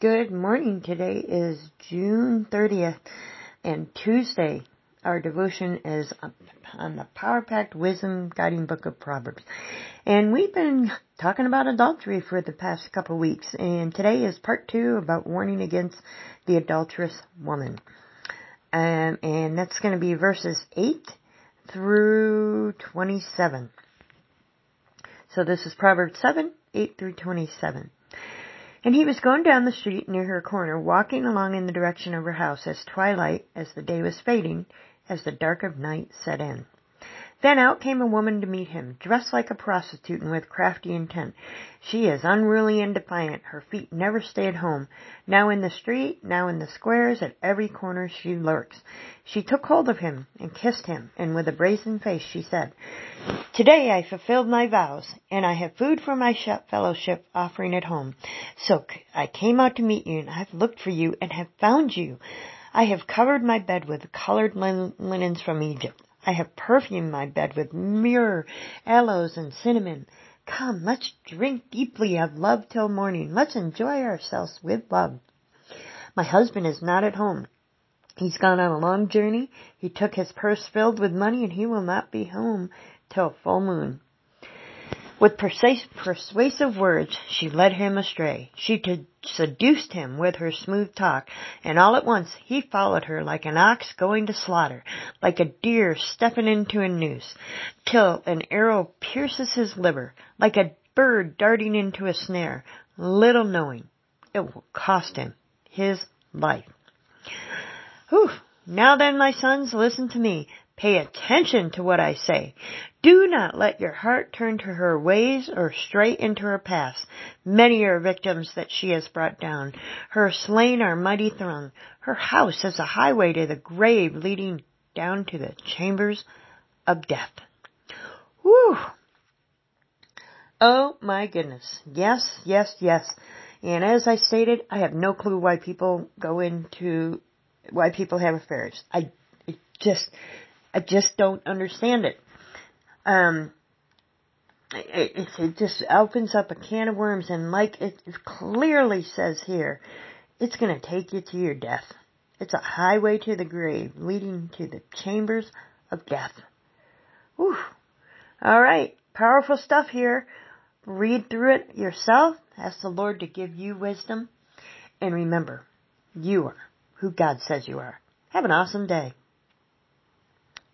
Good morning. Today is June 30th and Tuesday. Our devotion is on the Power Packed Wisdom Guiding Book of Proverbs. And we've been talking about adultery for the past couple weeks. And today is part two about warning against the adulterous woman. Um, and that's going to be verses 8 through 27. So this is Proverbs 7, 8 through 27. And he was going down the street near her corner, walking along in the direction of her house as twilight, as the day was fading, as the dark of night set in. Then out came a woman to meet him, dressed like a prostitute and with crafty intent. She is unruly and defiant. Her feet never stay at home. Now in the street, now in the squares, at every corner she lurks. She took hold of him and kissed him, and with a brazen face she said, Today I fulfilled my vows, and I have food for my fellowship offering at home. So I came out to meet you, and I have looked for you, and have found you. I have covered my bed with colored linens from Egypt. I have perfumed my bed with myrrh, aloes, and cinnamon. Come, let's drink deeply of love till morning. Let's enjoy ourselves with love. My husband is not at home. He's gone on a long journey. He took his purse filled with money and he will not be home till full moon. With persuasive words, she led him astray. She seduced him with her smooth talk, and all at once he followed her like an ox going to slaughter, like a deer stepping into a noose, till an arrow pierces his liver, like a bird darting into a snare, little knowing it will cost him his life. Whew. Now then, my sons, listen to me. Pay attention to what I say. Do not let your heart turn to her ways or stray into her paths. Many are victims that she has brought down. Her slain are mighty throng. Her house is a highway to the grave leading down to the chambers of death. Whew. Oh my goodness. Yes, yes, yes. And as I stated, I have no clue why people go into, why people have affairs. I just, I just don't understand it. Um, it, it, just opens up a can of worms, and like it clearly says here, it's going to take you to your death. It's a highway to the grave, leading to the chambers of death. Whew. All right, powerful stuff here. Read through it yourself. Ask the Lord to give you wisdom. And remember, you are who God says you are. Have an awesome day.